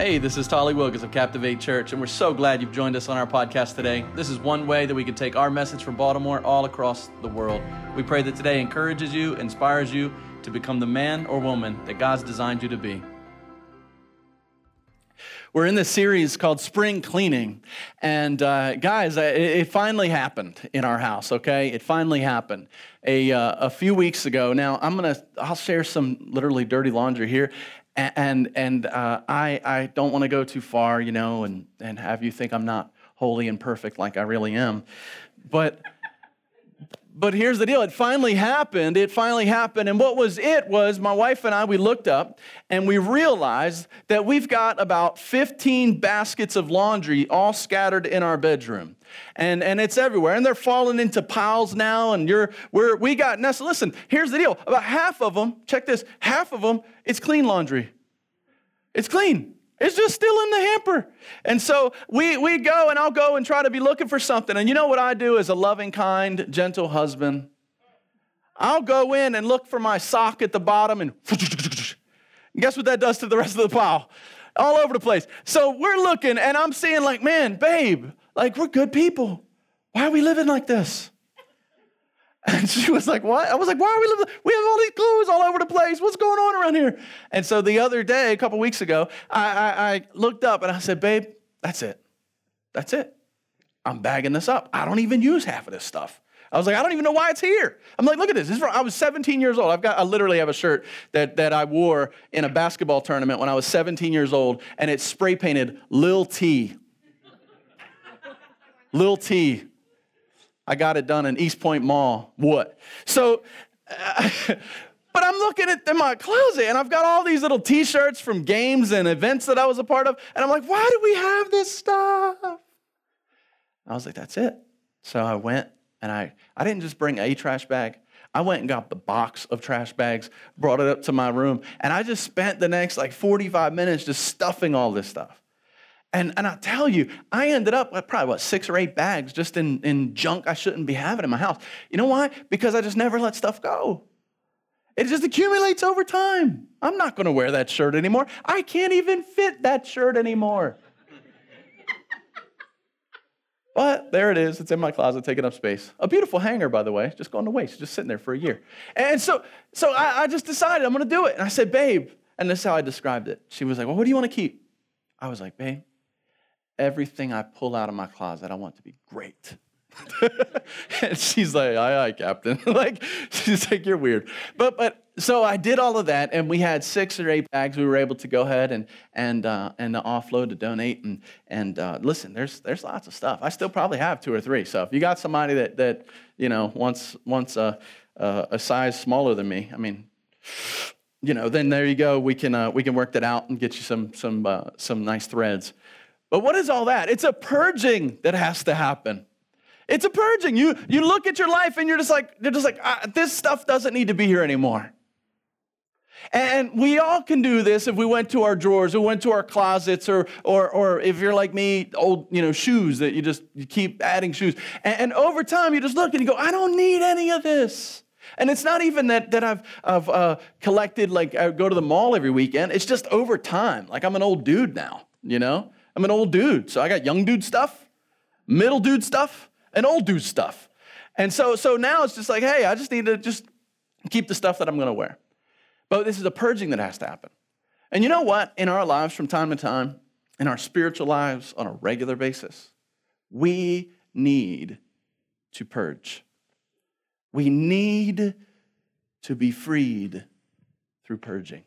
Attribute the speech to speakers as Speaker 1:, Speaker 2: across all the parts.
Speaker 1: Hey, this is Tally Wilgis of Captivate Church, and we're so glad you've joined us on our podcast today. This is one way that we can take our message from Baltimore all across the world. We pray that today encourages you, inspires you to become the man or woman that God's designed you to be. We're in this series called Spring Cleaning. And uh, guys, it, it, finally happened in our house, okay? It finally happened a, uh, a few weeks ago. Now, I'm going to, I'll share some literally dirty laundry here and and uh, I I don't want to go too far, you know, and and have you think I'm not holy and perfect like I really am, but. But here's the deal. It finally happened. It finally happened. And what was it was my wife and I, we looked up and we realized that we've got about 15 baskets of laundry all scattered in our bedroom and, and it's everywhere. And they're falling into piles now. And you're, we're, we got nestled. Listen, here's the deal about half of them, check this, half of them, it's clean laundry. It's clean. It's just still in the hamper. And so we, we go and I'll go and try to be looking for something. And you know what I do as a loving, kind, gentle husband? I'll go in and look for my sock at the bottom and guess what that does to the rest of the pile? All over the place. So we're looking and I'm seeing like, man, babe, like, we're good people. Why are we living like this? And she was like, What? I was like, Why are we living? We have all these clothes all over the place. What's going on around here? And so the other day, a couple weeks ago, I, I, I looked up and I said, Babe, that's it. That's it. I'm bagging this up. I don't even use half of this stuff. I was like, I don't even know why it's here. I'm like, look at this. this I was 17 years old. I've got, I literally have a shirt that, that I wore in a basketball tournament when I was 17 years old, and it's spray painted Lil T Lil T. I got it done in East Point Mall. What? So, uh, but I'm looking at in my closet and I've got all these little t shirts from games and events that I was a part of. And I'm like, why do we have this stuff? I was like, that's it. So I went and I, I didn't just bring a trash bag. I went and got the box of trash bags, brought it up to my room, and I just spent the next like 45 minutes just stuffing all this stuff. And, and I tell you, I ended up with probably what, six or eight bags just in, in junk I shouldn't be having in my house. You know why? Because I just never let stuff go. It just accumulates over time. I'm not to wear that shirt anymore. I can't even fit that shirt anymore. but there it is. It's in my closet, taking up space. A beautiful hanger, by the way, just going to waste, just sitting there for a year. And so, so I, I just decided I'm to do it. And I said, babe, and this is how I described it. She was like, well, what do you want to keep? I was like, babe, everything I pull out of my closet, I want to be great. and she's like, aye, aye, Captain. like, she's like, you're weird. But, but, so I did all of that, and we had six or eight bags. We were able to go ahead and and uh, and offload to donate. And and uh, listen, there's there's lots of stuff. I still probably have two or three. So if you got somebody that that you know wants wants a a size smaller than me, I mean, you know, then there you go. We can uh, we can work that out and get you some some uh, some nice threads. But what is all that? It's a purging that has to happen. It's a purging. You, you look at your life and you're just like, you're just like, ah, this stuff doesn't need to be here anymore. And we all can do this if we went to our drawers, we went to our closets, or, or, or if you're like me, old you know shoes that you just you keep adding shoes. And, and over time, you just look and you go, I don't need any of this. And it's not even that, that I've, I've uh, collected, like I go to the mall every weekend. It's just over time. Like I'm an old dude now, you know? I'm an old dude, so I got young dude stuff, middle dude stuff, and old dude stuff. And so, so now it's just like, hey, I just need to just keep the stuff that I'm going to wear. But this is a purging that has to happen. And you know what? In our lives, from time to time, in our spiritual lives on a regular basis, we need to purge. We need to be freed through purging.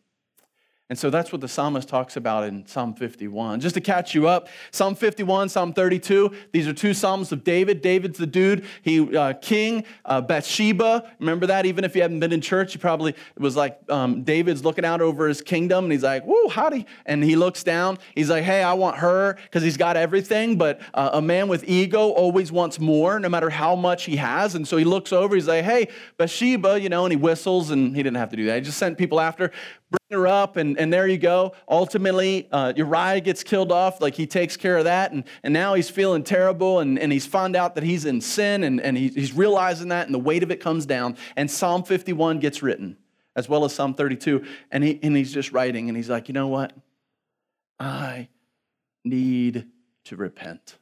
Speaker 1: And so that's what the psalmist talks about in Psalm 51. Just to catch you up, Psalm 51, Psalm 32, these are two psalms of David. David's the dude, he uh, king, uh, Bathsheba. Remember that? Even if you haven't been in church, you probably it was like um, David's looking out over his kingdom, and he's like, "Whoa, howdy!" And he looks down. He's like, "Hey, I want her," because he's got everything. But uh, a man with ego always wants more, no matter how much he has. And so he looks over. He's like, "Hey, Bathsheba," you know, and he whistles, and he didn't have to do that. He just sent people after her up, and, and there you go. Ultimately, uh, Uriah gets killed off. Like he takes care of that, and, and now he's feeling terrible, and, and he's found out that he's in sin, and, and he, he's realizing that, and the weight of it comes down. And Psalm 51 gets written, as well as Psalm 32. And, he, and he's just writing, and he's like, you know what? I need to repent.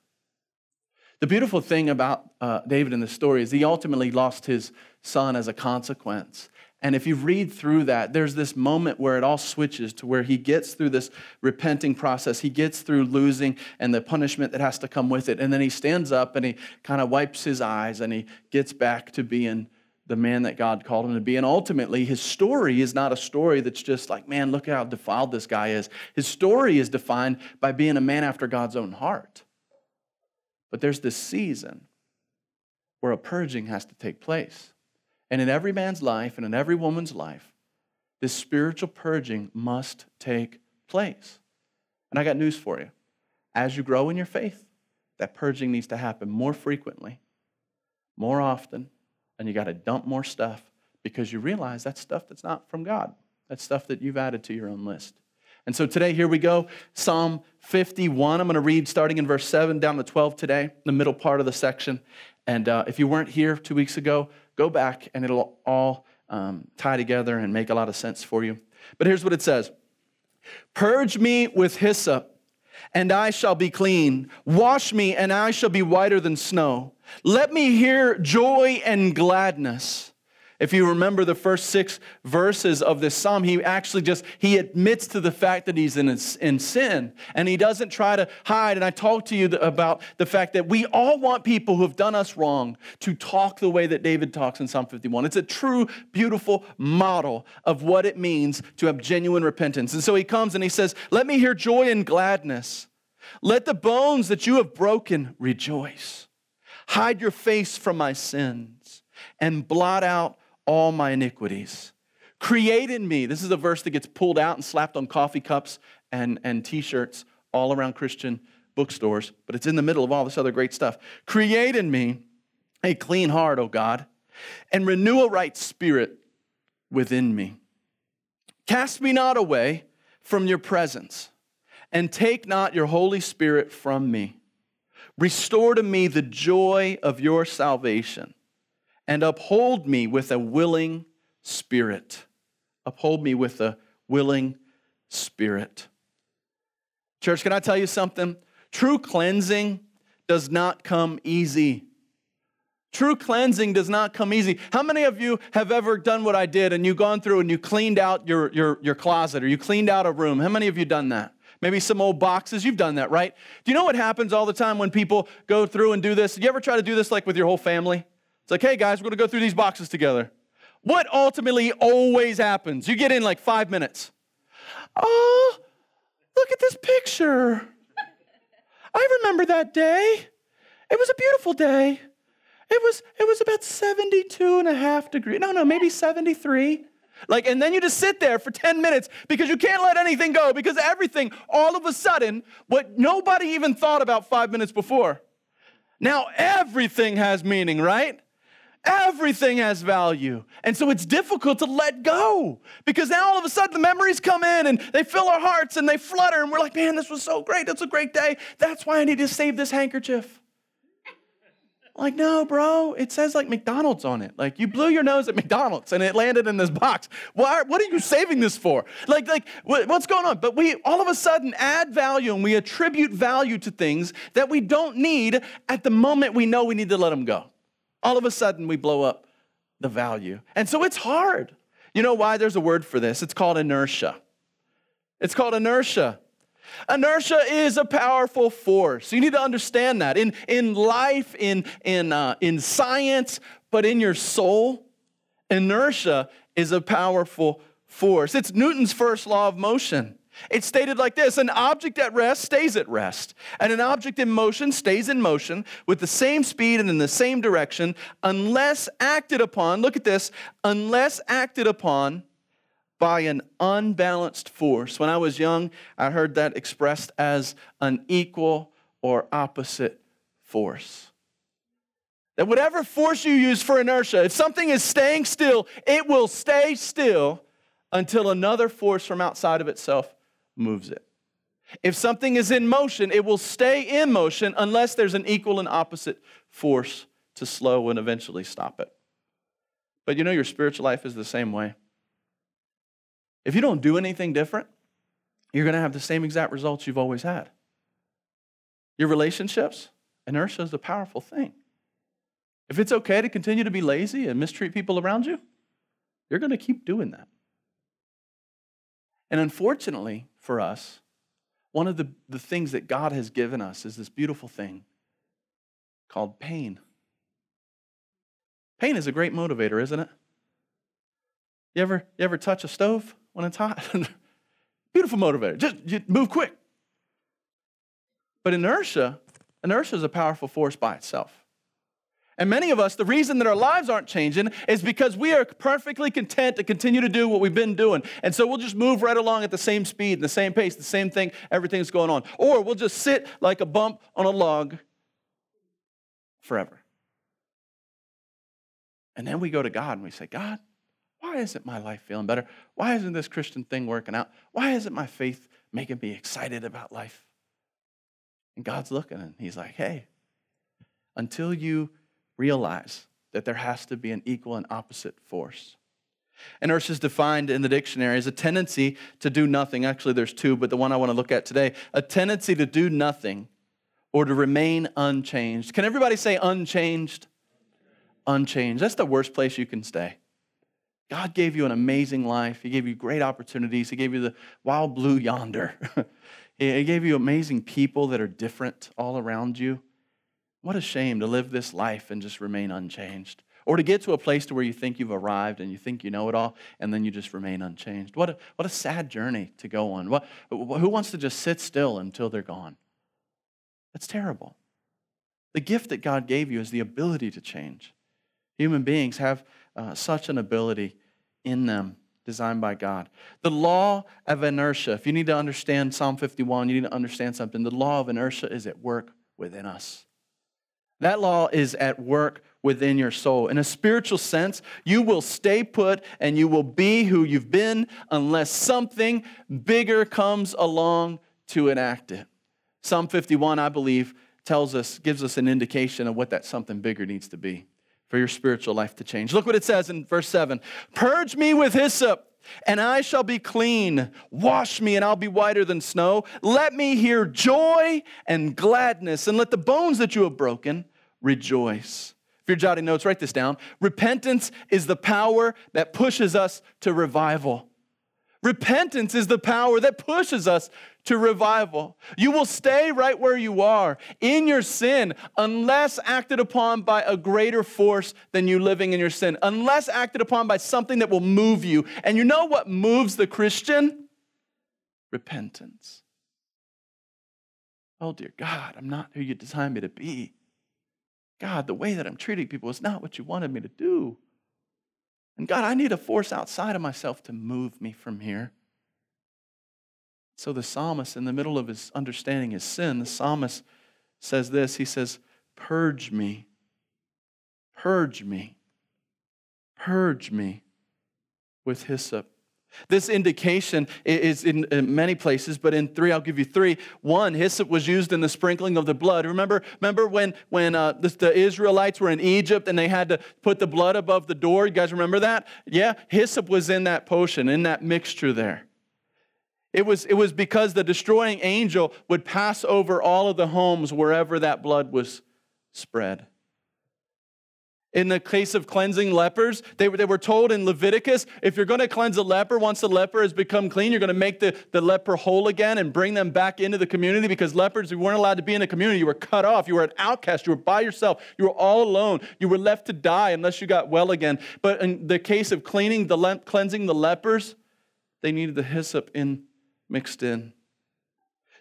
Speaker 1: The beautiful thing about uh, David in the story is he ultimately lost his son as a consequence. And if you read through that, there's this moment where it all switches to where he gets through this repenting process. He gets through losing and the punishment that has to come with it. And then he stands up and he kind of wipes his eyes and he gets back to being the man that God called him to be. And ultimately, his story is not a story that's just like, man, look how defiled this guy is. His story is defined by being a man after God's own heart. But there's this season where a purging has to take place. And in every man's life and in every woman's life, this spiritual purging must take place. And I got news for you. As you grow in your faith, that purging needs to happen more frequently, more often, and you got to dump more stuff because you realize that's stuff that's not from God. That's stuff that you've added to your own list. And so today, here we go. Psalm 51. I'm going to read starting in verse 7 down to 12 today, the middle part of the section. And uh, if you weren't here two weeks ago, go back and it'll all um, tie together and make a lot of sense for you. But here's what it says Purge me with hyssop, and I shall be clean. Wash me, and I shall be whiter than snow. Let me hear joy and gladness if you remember the first six verses of this psalm, he actually just he admits to the fact that he's in, in sin, and he doesn't try to hide. And I talked to you about the fact that we all want people who have done us wrong to talk the way that David talks in Psalm 51. It's a true, beautiful model of what it means to have genuine repentance. And so he comes and he says, "Let me hear joy and gladness. Let the bones that you have broken rejoice. Hide your face from my sins." and blot out all my iniquities. Create in me, this is a verse that gets pulled out and slapped on coffee cups and, and t shirts all around Christian bookstores, but it's in the middle of all this other great stuff. Create in me a clean heart, O God, and renew a right spirit within me. Cast me not away from your presence, and take not your Holy Spirit from me. Restore to me the joy of your salvation and uphold me with a willing spirit. Uphold me with a willing spirit. Church, can I tell you something? True cleansing does not come easy. True cleansing does not come easy. How many of you have ever done what I did and you gone through and you cleaned out your, your, your closet or you cleaned out a room? How many of you done that? Maybe some old boxes. You've done that, right? Do you know what happens all the time when people go through and do this? You ever try to do this like with your whole family? It's like, hey guys, we're going to go through these boxes together. What ultimately always happens? You get in like five minutes. Oh, look at this picture. I remember that day. It was a beautiful day. It was, it was about 72 and a half degrees. No, no, maybe 73. Like, and then you just sit there for 10 minutes because you can't let anything go because everything, all of a sudden, what nobody even thought about five minutes before. Now everything has meaning, right? Everything has value. And so it's difficult to let go because now all of a sudden the memories come in and they fill our hearts and they flutter and we're like, man, this was so great. That's a great day. That's why I need to save this handkerchief. Like, no, bro, it says like McDonald's on it. Like, you blew your nose at McDonald's and it landed in this box. Why, what are you saving this for? Like, like what's going on? But we all of a sudden add value and we attribute value to things that we don't need at the moment we know we need to let them go all of a sudden we blow up the value. And so it's hard. You know why? There's a word for this. It's called inertia. It's called inertia. Inertia is a powerful force. You need to understand that in, in life, in, in, uh, in science, but in your soul, inertia is a powerful force. It's Newton's first law of motion. It's stated like this An object at rest stays at rest, and an object in motion stays in motion with the same speed and in the same direction unless acted upon, look at this, unless acted upon by an unbalanced force. When I was young, I heard that expressed as an equal or opposite force. That whatever force you use for inertia, if something is staying still, it will stay still until another force from outside of itself moves it. If something is in motion, it will stay in motion unless there's an equal and opposite force to slow and eventually stop it. But you know, your spiritual life is the same way. If you don't do anything different, you're going to have the same exact results you've always had. Your relationships, inertia is a powerful thing. If it's okay to continue to be lazy and mistreat people around you, you're going to keep doing that. And unfortunately for us, one of the, the things that God has given us is this beautiful thing called pain. Pain is a great motivator, isn't it? You ever, you ever touch a stove when it's hot? Beautiful motivator. Just move quick. But inertia, inertia is a powerful force by itself. And many of us, the reason that our lives aren't changing is because we are perfectly content to continue to do what we've been doing. And so we'll just move right along at the same speed, and the same pace, the same thing, everything's going on. Or we'll just sit like a bump on a log forever. And then we go to God and we say, God, why isn't my life feeling better? Why isn't this Christian thing working out? Why isn't my faith making me excited about life? And God's looking and He's like, hey, until you realize that there has to be an equal and opposite force. Inertia is defined in the dictionary as a tendency to do nothing. Actually, there's two, but the one I want to look at today a tendency to do nothing or to remain unchanged. Can everybody say unchanged? Unchanged. That's the worst place you can stay. God gave you an amazing life. He gave you great opportunities. He gave you the wild blue yonder. he gave you amazing people that are different all around you. What a shame to live this life and just remain unchanged. Or to get to a place to where you think you've arrived and you think you know it all, and then you just remain unchanged. What a, what a sad journey to go on. What, who wants to just sit still until they're gone? That's terrible. The gift that God gave you is the ability to change. Human beings have uh, such an ability in them designed by God. The law of inertia, if you need to understand Psalm 51, you need to understand something. The law of inertia is at work within us. That law is at work within your soul. In a spiritual sense, you will stay put and you will be who you've been unless something bigger comes along to enact it. Psalm 51, I believe, tells us, gives us an indication of what that something bigger needs to be for your spiritual life to change. Look what it says in verse 7 Purge me with hyssop. And I shall be clean. Wash me, and I'll be whiter than snow. Let me hear joy and gladness, and let the bones that you have broken rejoice. If you're jotting notes, write this down. Repentance is the power that pushes us to revival. Repentance is the power that pushes us to revival. You will stay right where you are in your sin unless acted upon by a greater force than you living in your sin, unless acted upon by something that will move you. And you know what moves the Christian? Repentance. Oh, dear God, I'm not who you designed me to be. God, the way that I'm treating people is not what you wanted me to do. And God, I need a force outside of myself to move me from here. So the psalmist, in the middle of his understanding his sin, the psalmist says this He says, Purge me, purge me, purge me with hyssop this indication is in many places, but in three, I'll give you three. One, hyssop was used in the sprinkling of the blood. Remember, remember when, when uh, the, the, Israelites were in Egypt and they had to put the blood above the door? You guys remember that? Yeah, hyssop was in that potion, in that mixture there. It was, it was because the destroying angel would pass over all of the homes wherever that blood was spread. In the case of cleansing lepers, they were, they were told in Leviticus if you're going to cleanse a leper, once the leper has become clean, you're going to make the, the leper whole again and bring them back into the community because lepers, you weren't allowed to be in a community. You were cut off. You were an outcast. You were by yourself. You were all alone. You were left to die unless you got well again. But in the case of cleaning the le- cleansing the lepers, they needed the hyssop in mixed in.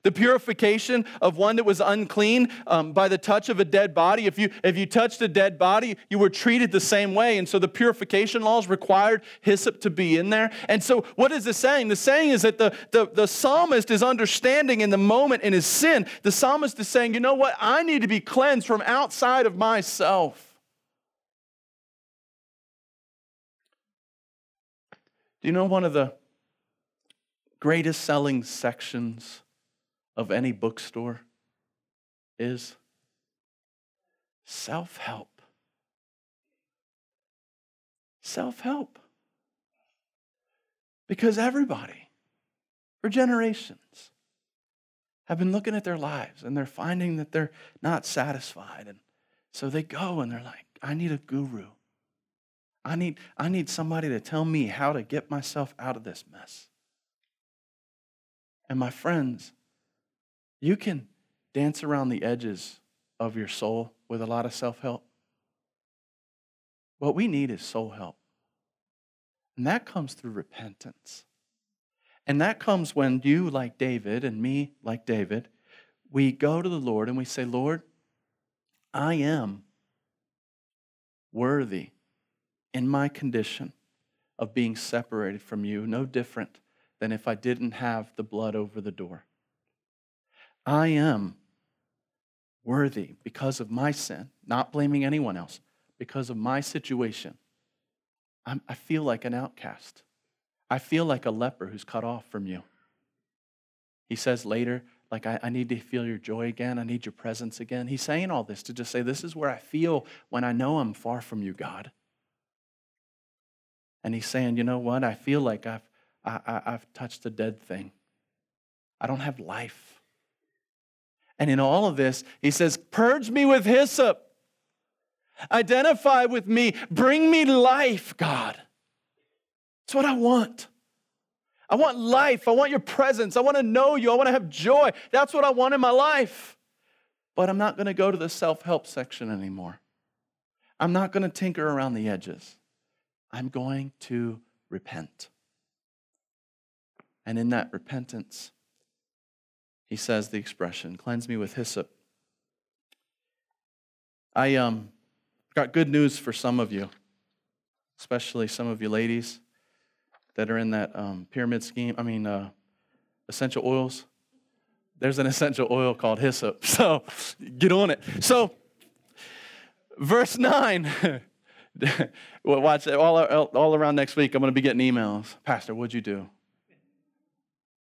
Speaker 1: The purification of one that was unclean um, by the touch of a dead body. If you, if you touched a dead body, you were treated the same way. And so the purification laws required hyssop to be in there. And so, what is the saying? The saying is that the, the, the psalmist is understanding in the moment in his sin. The psalmist is saying, you know what? I need to be cleansed from outside of myself. Do you know one of the greatest selling sections? Of any bookstore is self help. Self help. Because everybody, for generations have been looking at their lives and they're finding that they're not satisfied. And so they go and they're like, I need a guru. I need, I need somebody to tell me how to get myself out of this mess. And my friends, you can dance around the edges of your soul with a lot of self help. What we need is soul help. And that comes through repentance. And that comes when you, like David, and me, like David, we go to the Lord and we say, Lord, I am worthy in my condition of being separated from you, no different than if I didn't have the blood over the door. I am worthy because of my sin, not blaming anyone else, because of my situation. I'm, i feel like an outcast. I feel like a leper who's cut off from you. He says later, like, I, I need to feel your joy again. I need your presence again. He's saying all this to just say, This is where I feel when I know I'm far from you, God. And he's saying, You know what? I feel like I've, I, I, I've touched a dead thing. I don't have life. And in all of this, he says, Purge me with hyssop. Identify with me. Bring me life, God. That's what I want. I want life. I want your presence. I want to know you. I want to have joy. That's what I want in my life. But I'm not going to go to the self help section anymore. I'm not going to tinker around the edges. I'm going to repent. And in that repentance, he says the expression, cleanse me with hyssop. I um, got good news for some of you, especially some of you ladies that are in that um, pyramid scheme, I mean, uh, essential oils. There's an essential oil called hyssop. So get on it. So, verse 9. well, watch all, all around next week. I'm going to be getting emails. Pastor, what'd you do?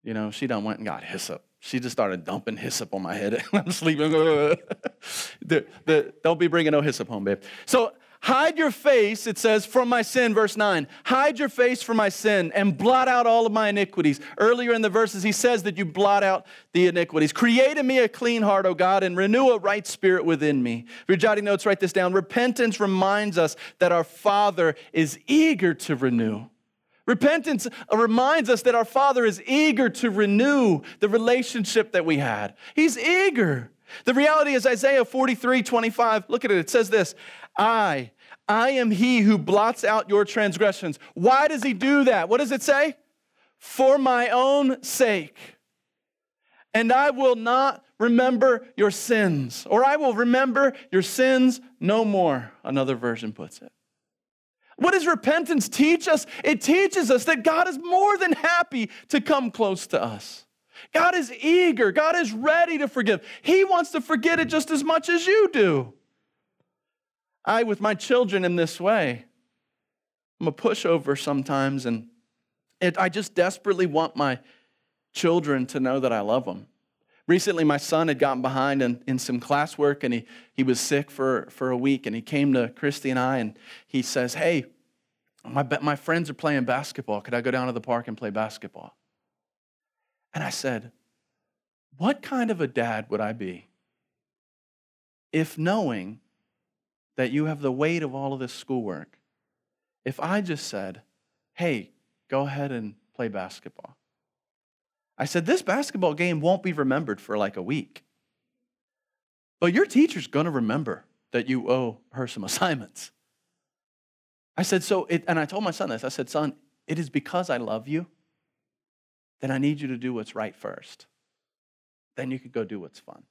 Speaker 1: You know, she done went and got hyssop. She just started dumping hyssop on my head. I'm sleeping. the, the, don't be bringing no hyssop home, babe. So Hide your face, it says, from my sin, verse 9. Hide your face from my sin and blot out all of my iniquities. Earlier in the verses, he says that you blot out the iniquities. Create in me a clean heart, O God, and renew a right spirit within me. If you're jotting notes, write this down. Repentance reminds us that our Father is eager to renew. Repentance reminds us that our Father is eager to renew the relationship that we had. He's eager. The reality is Isaiah 43 25. Look at it. It says this I, I am he who blots out your transgressions. Why does he do that? What does it say? For my own sake. And I will not remember your sins, or I will remember your sins no more, another version puts it. What does repentance teach us? It teaches us that God is more than happy to come close to us. God is eager. God is ready to forgive. He wants to forget it just as much as you do. I, with my children, in this way. I'm a pushover sometimes, and it, I just desperately want my children to know that I love them. Recently, my son had gotten behind in, in some classwork and he, he was sick for, for a week. And he came to Christy and I and he says, Hey, my, my friends are playing basketball. Could I go down to the park and play basketball? And I said, What kind of a dad would I be if knowing that you have the weight of all of this schoolwork, if I just said, hey, go ahead and play basketball, I said, this basketball game won't be remembered for like a week. But your teacher's gonna remember that you owe her some assignments. I said, so, it, and I told my son this I said, son, it is because I love you that I need you to do what's right first. Then you could go do what's fun.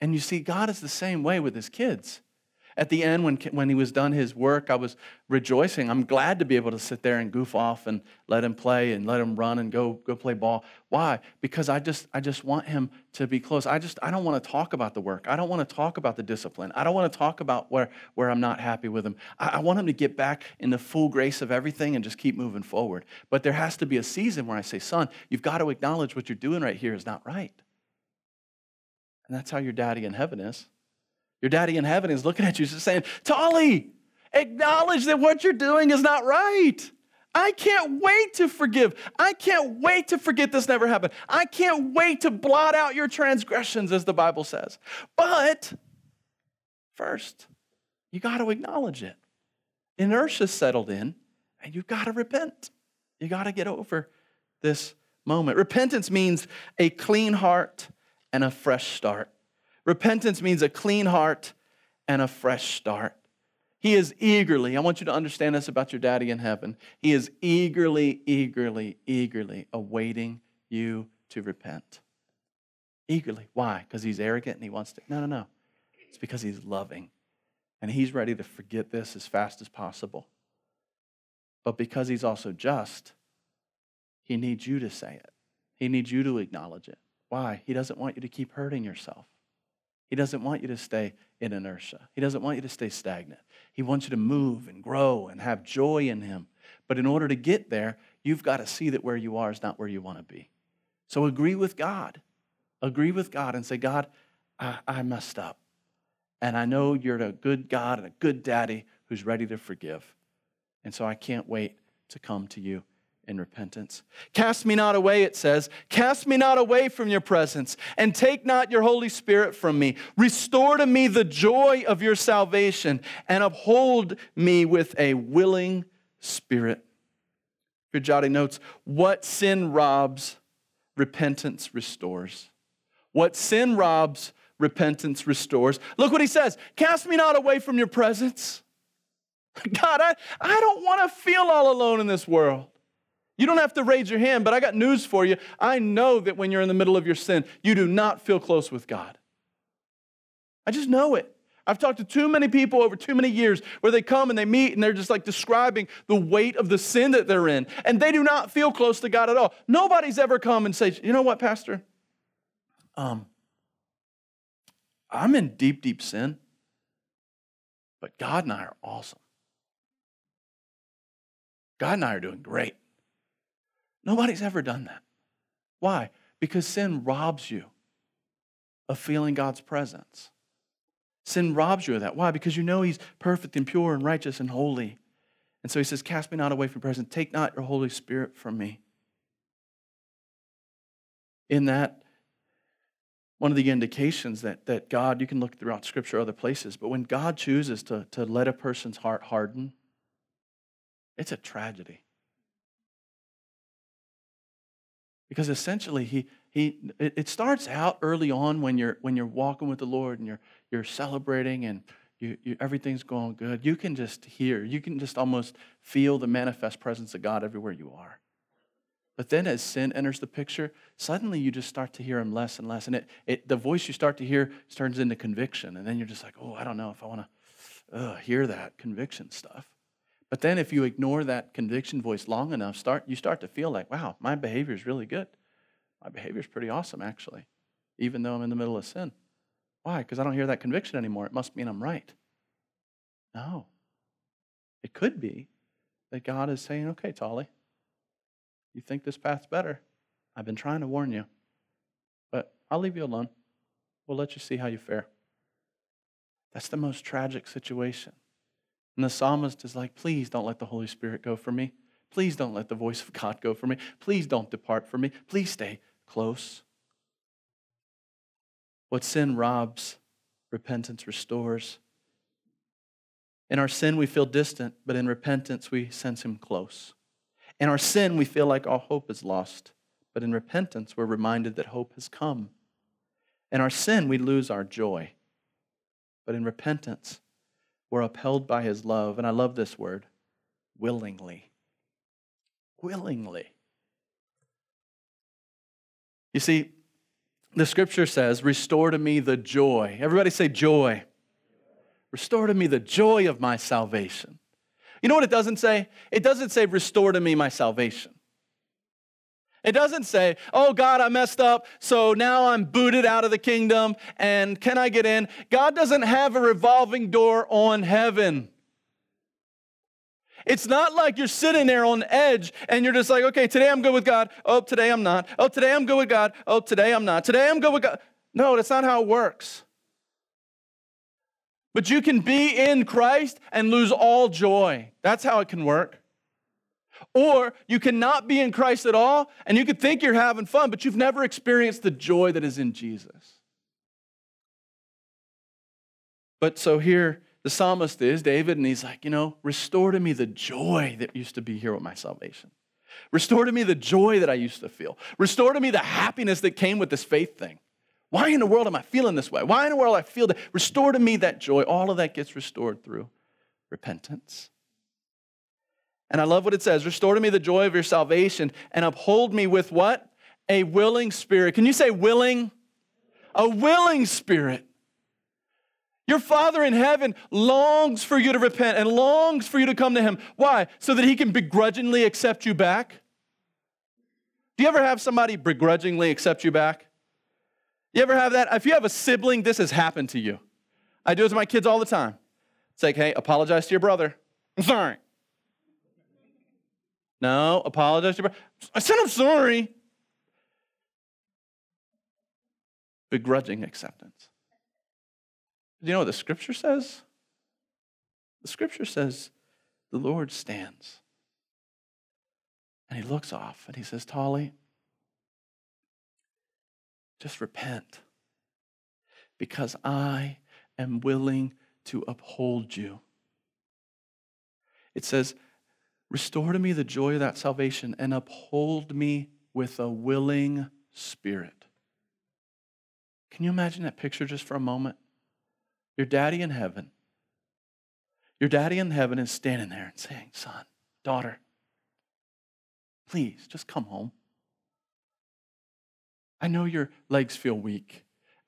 Speaker 1: And you see, God is the same way with his kids. At the end, when, when he was done his work, I was rejoicing. I'm glad to be able to sit there and goof off and let him play and let him run and go, go play ball. Why? Because I just, I just want him to be close. I just I don't want to talk about the work. I don't want to talk about the discipline. I don't want to talk about where, where I'm not happy with him. I, I want him to get back in the full grace of everything and just keep moving forward. But there has to be a season where I say, son, you've got to acknowledge what you're doing right here is not right. And that's how your daddy in heaven is. Your daddy in heaven is looking at you just saying, Tally, acknowledge that what you're doing is not right. I can't wait to forgive. I can't wait to forget this never happened. I can't wait to blot out your transgressions, as the Bible says. But first, you got to acknowledge it. Inertia settled in, and you've got to repent. You got to get over this moment. Repentance means a clean heart and a fresh start. Repentance means a clean heart and a fresh start. He is eagerly, I want you to understand this about your daddy in heaven. He is eagerly, eagerly, eagerly awaiting you to repent. Eagerly. Why? Because he's arrogant and he wants to. No, no, no. It's because he's loving and he's ready to forget this as fast as possible. But because he's also just, he needs you to say it. He needs you to acknowledge it. Why? He doesn't want you to keep hurting yourself. He doesn't want you to stay in inertia. He doesn't want you to stay stagnant. He wants you to move and grow and have joy in Him. But in order to get there, you've got to see that where you are is not where you want to be. So agree with God. Agree with God and say, God, I, I messed up. And I know you're a good God and a good daddy who's ready to forgive. And so I can't wait to come to you in repentance. Cast me not away, it says. Cast me not away from your presence, and take not your Holy Spirit from me. Restore to me the joy of your salvation, and uphold me with a willing spirit. If you're jotting notes, what sin robs, repentance restores. What sin robs, repentance restores. Look what he says Cast me not away from your presence. God, I, I don't want to feel all alone in this world. You don't have to raise your hand, but I got news for you. I know that when you're in the middle of your sin, you do not feel close with God. I just know it. I've talked to too many people over too many years where they come and they meet and they're just like describing the weight of the sin that they're in, and they do not feel close to God at all. Nobody's ever come and say, "You know what, Pastor? Um, I'm in deep, deep sin, but God and I are awesome. God and I are doing great." Nobody's ever done that. Why? Because sin robs you of feeling God's presence. Sin robs you of that. Why? Because you know He's perfect and pure and righteous and holy. And so He says, Cast me not away from presence. Take not your Holy Spirit from me. In that, one of the indications that, that God, you can look throughout Scripture other places, but when God chooses to, to let a person's heart harden, it's a tragedy. Because essentially he, he it starts out early on when you're when you're walking with the lord and you're you're celebrating and you, you, everything's going good. You can just hear you can just almost feel the manifest presence of god everywhere you are. But then as sin enters the picture suddenly you just start to hear him less and less. And it, it the voice you start to hear turns into conviction. And then you're just like oh i don't know if i want to uh, hear that conviction stuff but then if you ignore that conviction voice long enough, start you start to feel like, wow, my behavior is really good. My behavior is pretty awesome, actually, even though I'm in the middle of sin. Why? Because I don't hear that conviction anymore. It must mean I'm right. No. It could be that God is saying, okay, Tally, you think this path's better. I've been trying to warn you, but I'll leave you alone. We'll let you see how you fare. That's the most tragic situation. And the psalmist is like, please don't let the Holy Spirit go for me. Please don't let the voice of God go for me. Please don't depart from me. Please stay close. What sin robs, repentance restores. In our sin, we feel distant, but in repentance, we sense Him close. In our sin, we feel like all hope is lost, but in repentance, we're reminded that hope has come. In our sin, we lose our joy, but in repentance, we're upheld by his love. And I love this word willingly. Willingly. You see, the scripture says, Restore to me the joy. Everybody say joy. Restore to me the joy of my salvation. You know what it doesn't say? It doesn't say, Restore to me my salvation. It doesn't say, oh, God, I messed up, so now I'm booted out of the kingdom, and can I get in? God doesn't have a revolving door on heaven. It's not like you're sitting there on edge and you're just like, okay, today I'm good with God. Oh, today I'm not. Oh, today I'm good with God. Oh, today I'm not. Today I'm good with God. No, that's not how it works. But you can be in Christ and lose all joy. That's how it can work. Or you cannot be in Christ at all, and you could think you're having fun, but you've never experienced the joy that is in Jesus. But so here, the psalmist is David, and he's like, you know, restore to me the joy that used to be here with my salvation. Restore to me the joy that I used to feel. Restore to me the happiness that came with this faith thing. Why in the world am I feeling this way? Why in the world I feel that? Restore to me that joy. All of that gets restored through repentance. And I love what it says Restore to me the joy of your salvation and uphold me with what? A willing spirit. Can you say willing? A willing spirit. Your Father in heaven longs for you to repent and longs for you to come to Him. Why? So that He can begrudgingly accept you back? Do you ever have somebody begrudgingly accept you back? You ever have that? If you have a sibling, this has happened to you. I do it to my kids all the time. It's like, hey, apologize to your brother. I'm sorry. No, apologize to your brother. I said I'm sorry. Begrudging acceptance. Do you know what the scripture says? The scripture says the Lord stands and he looks off and he says, Tally, just repent because I am willing to uphold you. It says, Restore to me the joy of that salvation and uphold me with a willing spirit. Can you imagine that picture just for a moment? Your daddy in heaven, your daddy in heaven is standing there and saying, Son, daughter, please just come home. I know your legs feel weak.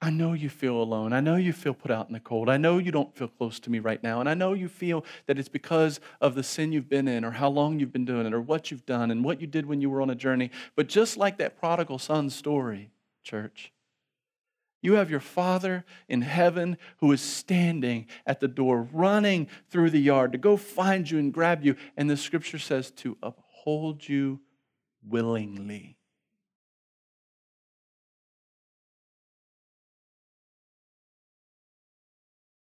Speaker 1: I know you feel alone. I know you feel put out in the cold. I know you don't feel close to me right now. And I know you feel that it's because of the sin you've been in, or how long you've been doing it, or what you've done, and what you did when you were on a journey. But just like that prodigal son story, church, you have your Father in heaven who is standing at the door, running through the yard to go find you and grab you. And the scripture says to uphold you willingly.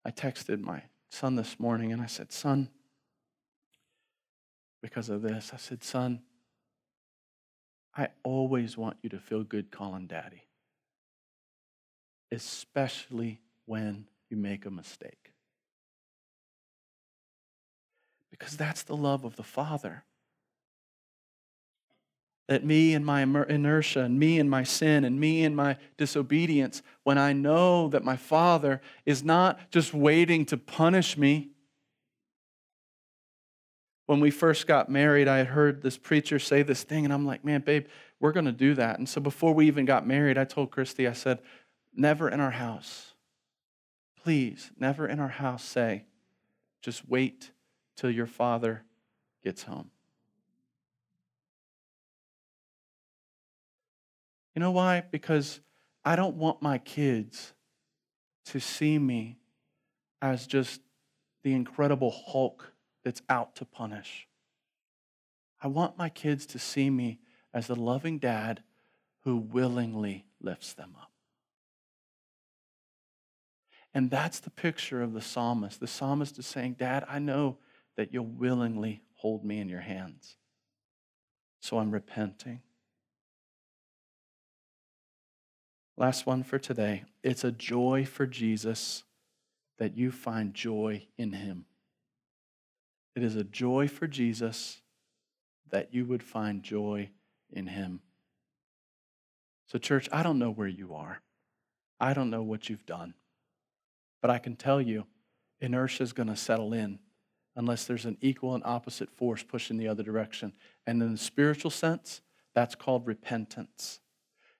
Speaker 1: I texted my son this morning and I said, Son, because of this, I said, Son, I always want you to feel good calling daddy especially when you make a mistake. Because that's the love of the Father. That me and my inertia, and me and my sin, and me and my disobedience, when I know that my Father is not just waiting to punish me. When we first got married, I had heard this preacher say this thing, and I'm like, man, babe, we're going to do that. And so before we even got married, I told Christy, I said, never in our house, please, never in our house say, just wait till your father gets home. You know why? Because I don't want my kids to see me as just the incredible Hulk that's out to punish. I want my kids to see me as the loving dad who willingly lifts them up. And that's the picture of the psalmist. The psalmist is saying, Dad, I know that you'll willingly hold me in your hands. So I'm repenting. Last one for today. It's a joy for Jesus that you find joy in him. It is a joy for Jesus that you would find joy in him. So, church, I don't know where you are. I don't know what you've done. But I can tell you, inertia is going to settle in unless there's an equal and opposite force pushing the other direction. And in the spiritual sense, that's called repentance.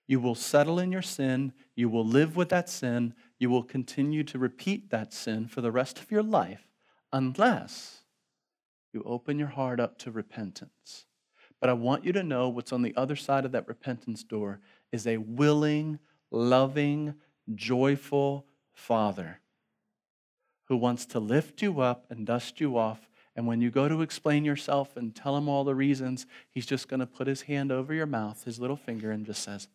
Speaker 1: You will settle in your sin, you will live with that sin, you will continue to repeat that sin for the rest of your life unless you open your heart up to repentance. But I want you to know what's on the other side of that repentance door is a willing, loving, joyful Father who wants to lift you up and dust you off. And when you go to explain yourself and tell him all the reasons, he's just going to put his hand over your mouth, his little finger, and just says,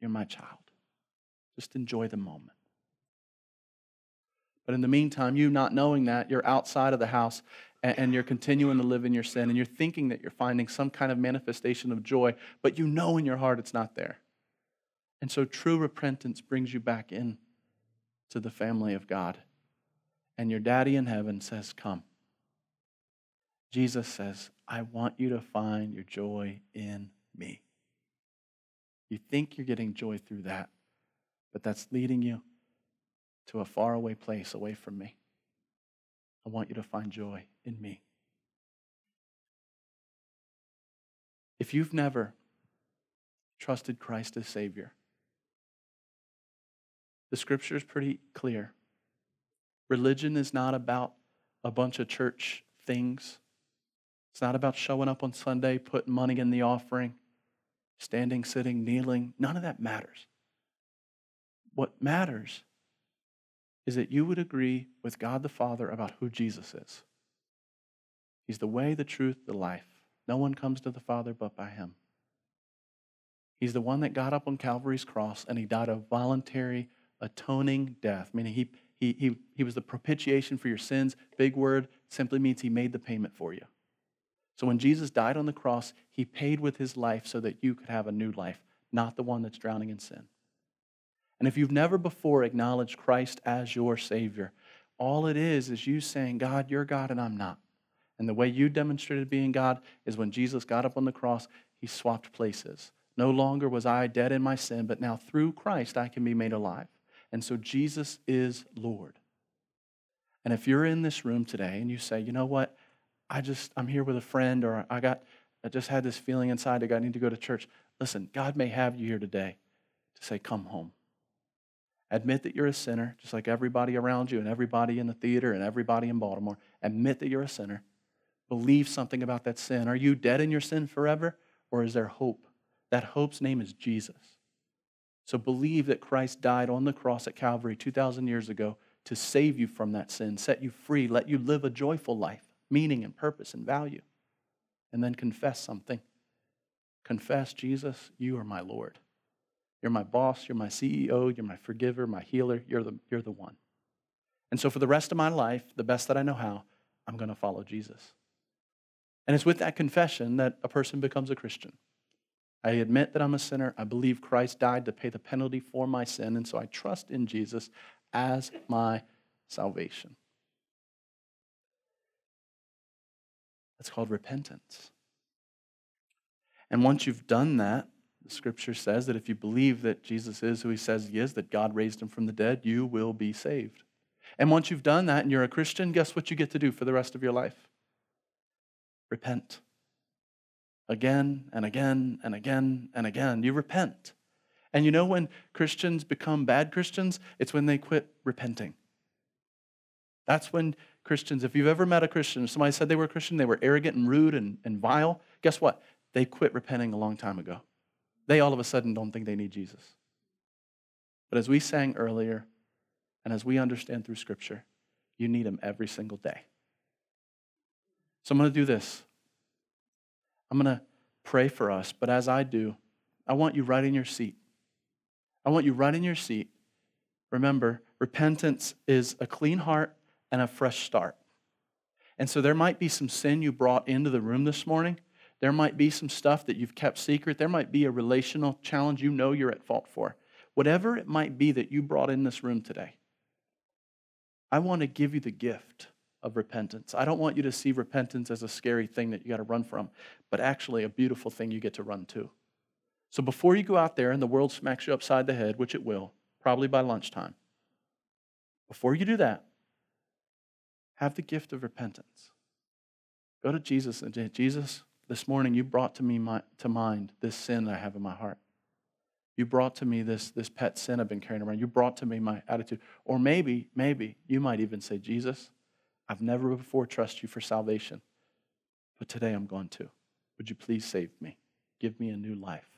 Speaker 1: you're my child. Just enjoy the moment. But in the meantime, you not knowing that, you're outside of the house and, you're continuing to live in your sin and you're thinking that you're finding some kind of manifestation of joy, but you know in your heart it's not there. And so true repentance brings you back in to the family of God. And your daddy in heaven says, Come. Jesus says, I want you to find your joy in me. You think you're getting joy through that, but that's leading you to a faraway place away from me. I want you to find joy in me. If you've never trusted Christ as Savior, the scripture is pretty clear. Religion is not about a bunch of church things. It's not about showing up on Sunday, putting money in the offering, standing, sitting, kneeling. None of that matters. What matters is that you would agree with God the Father about who Jesus is. He's the way, the truth, the life. No one comes to the Father but by him. He's the one that got up on Calvary's cross and he died a voluntary, atoning death, meaning he, he, he, he was the propitiation for your sins. Big word, simply means he made the payment for you. So when Jesus died on the cross, he paid with his life so that you could have a new life, not the one that's drowning in sin. And if you've never before acknowledged Christ as your Savior, all it is is you saying, God, you're God and I'm not. And the way you demonstrated being God is when Jesus got up on the cross, he swapped places. No longer was I dead in my sin, but now through Christ I can be made alive. And so Jesus is Lord. And if you're in this room today and you say, you know what, I just, I'm here with a friend, or I got, I just had this feeling inside that I need to go to church. Listen, God may have you here today to say, come home. Admit that you're a sinner, just like everybody around you and everybody in the theater and everybody in Baltimore. Admit that you're a sinner. Believe something about that sin. Are you dead in your sin forever, or is there hope? That hope's name is Jesus. So believe that Christ died on the cross at Calvary 2,000 years ago to save you from that sin, set you free, let you live a joyful life, meaning and purpose and value. And then confess something. Confess, Jesus, you are my Lord. You're my boss, you're my CEO, you're my forgiver, my healer, you're the, you're the one. And so for the rest of my life, the best that I know how, I'm going to follow Jesus. And it's with that confession that a person becomes a Christian. I admit that I'm a sinner. I believe Christ died to pay the penalty for my sin, and so I trust in Jesus as my salvation. That's called repentance. And once you've done that, the scripture says that if you believe that Jesus is who he says he is, that God raised him from the dead, you will be saved. And once you've done that and you're a Christian, guess what you get to do for the rest of your life? Repent. Again and again and again and again. You repent. And you know when Christians become bad Christians? It's when they quit repenting. That's when Christians, if you've ever met a Christian, somebody said they were a Christian, they were arrogant and rude and, and vile, guess what? They quit repenting a long time ago they all of a sudden don't think they need Jesus. But as we sang earlier, and as we understand through Scripture, you need Him every single day. So I'm going to do this. I'm going to pray for us, but as I do, I want you right in your seat. I want you right in your seat. Remember, repentance is a clean heart and a fresh start. And so there might be some sin you brought into the room this morning there might be some stuff that you've kept secret. There might be a relational challenge you know you're at fault for. Whatever it might be that you brought in this room today, I want to give you the gift of repentance. I don't want you to see repentance as a scary thing that you got to run from, but actually a beautiful thing you get to run to. So before you go out there and the world smacks you upside the head, which it will, probably by lunchtime, before you do that, have the gift of repentance. Go to Jesus and say, Jesus, this morning, you brought to me my, to mind this sin I have in my heart. You brought to me this, this pet sin I've been carrying around. You brought to me my attitude. Or maybe, maybe you might even say, Jesus, I've never before trusted you for salvation, but today I'm going to. Would you please save me? Give me a new life.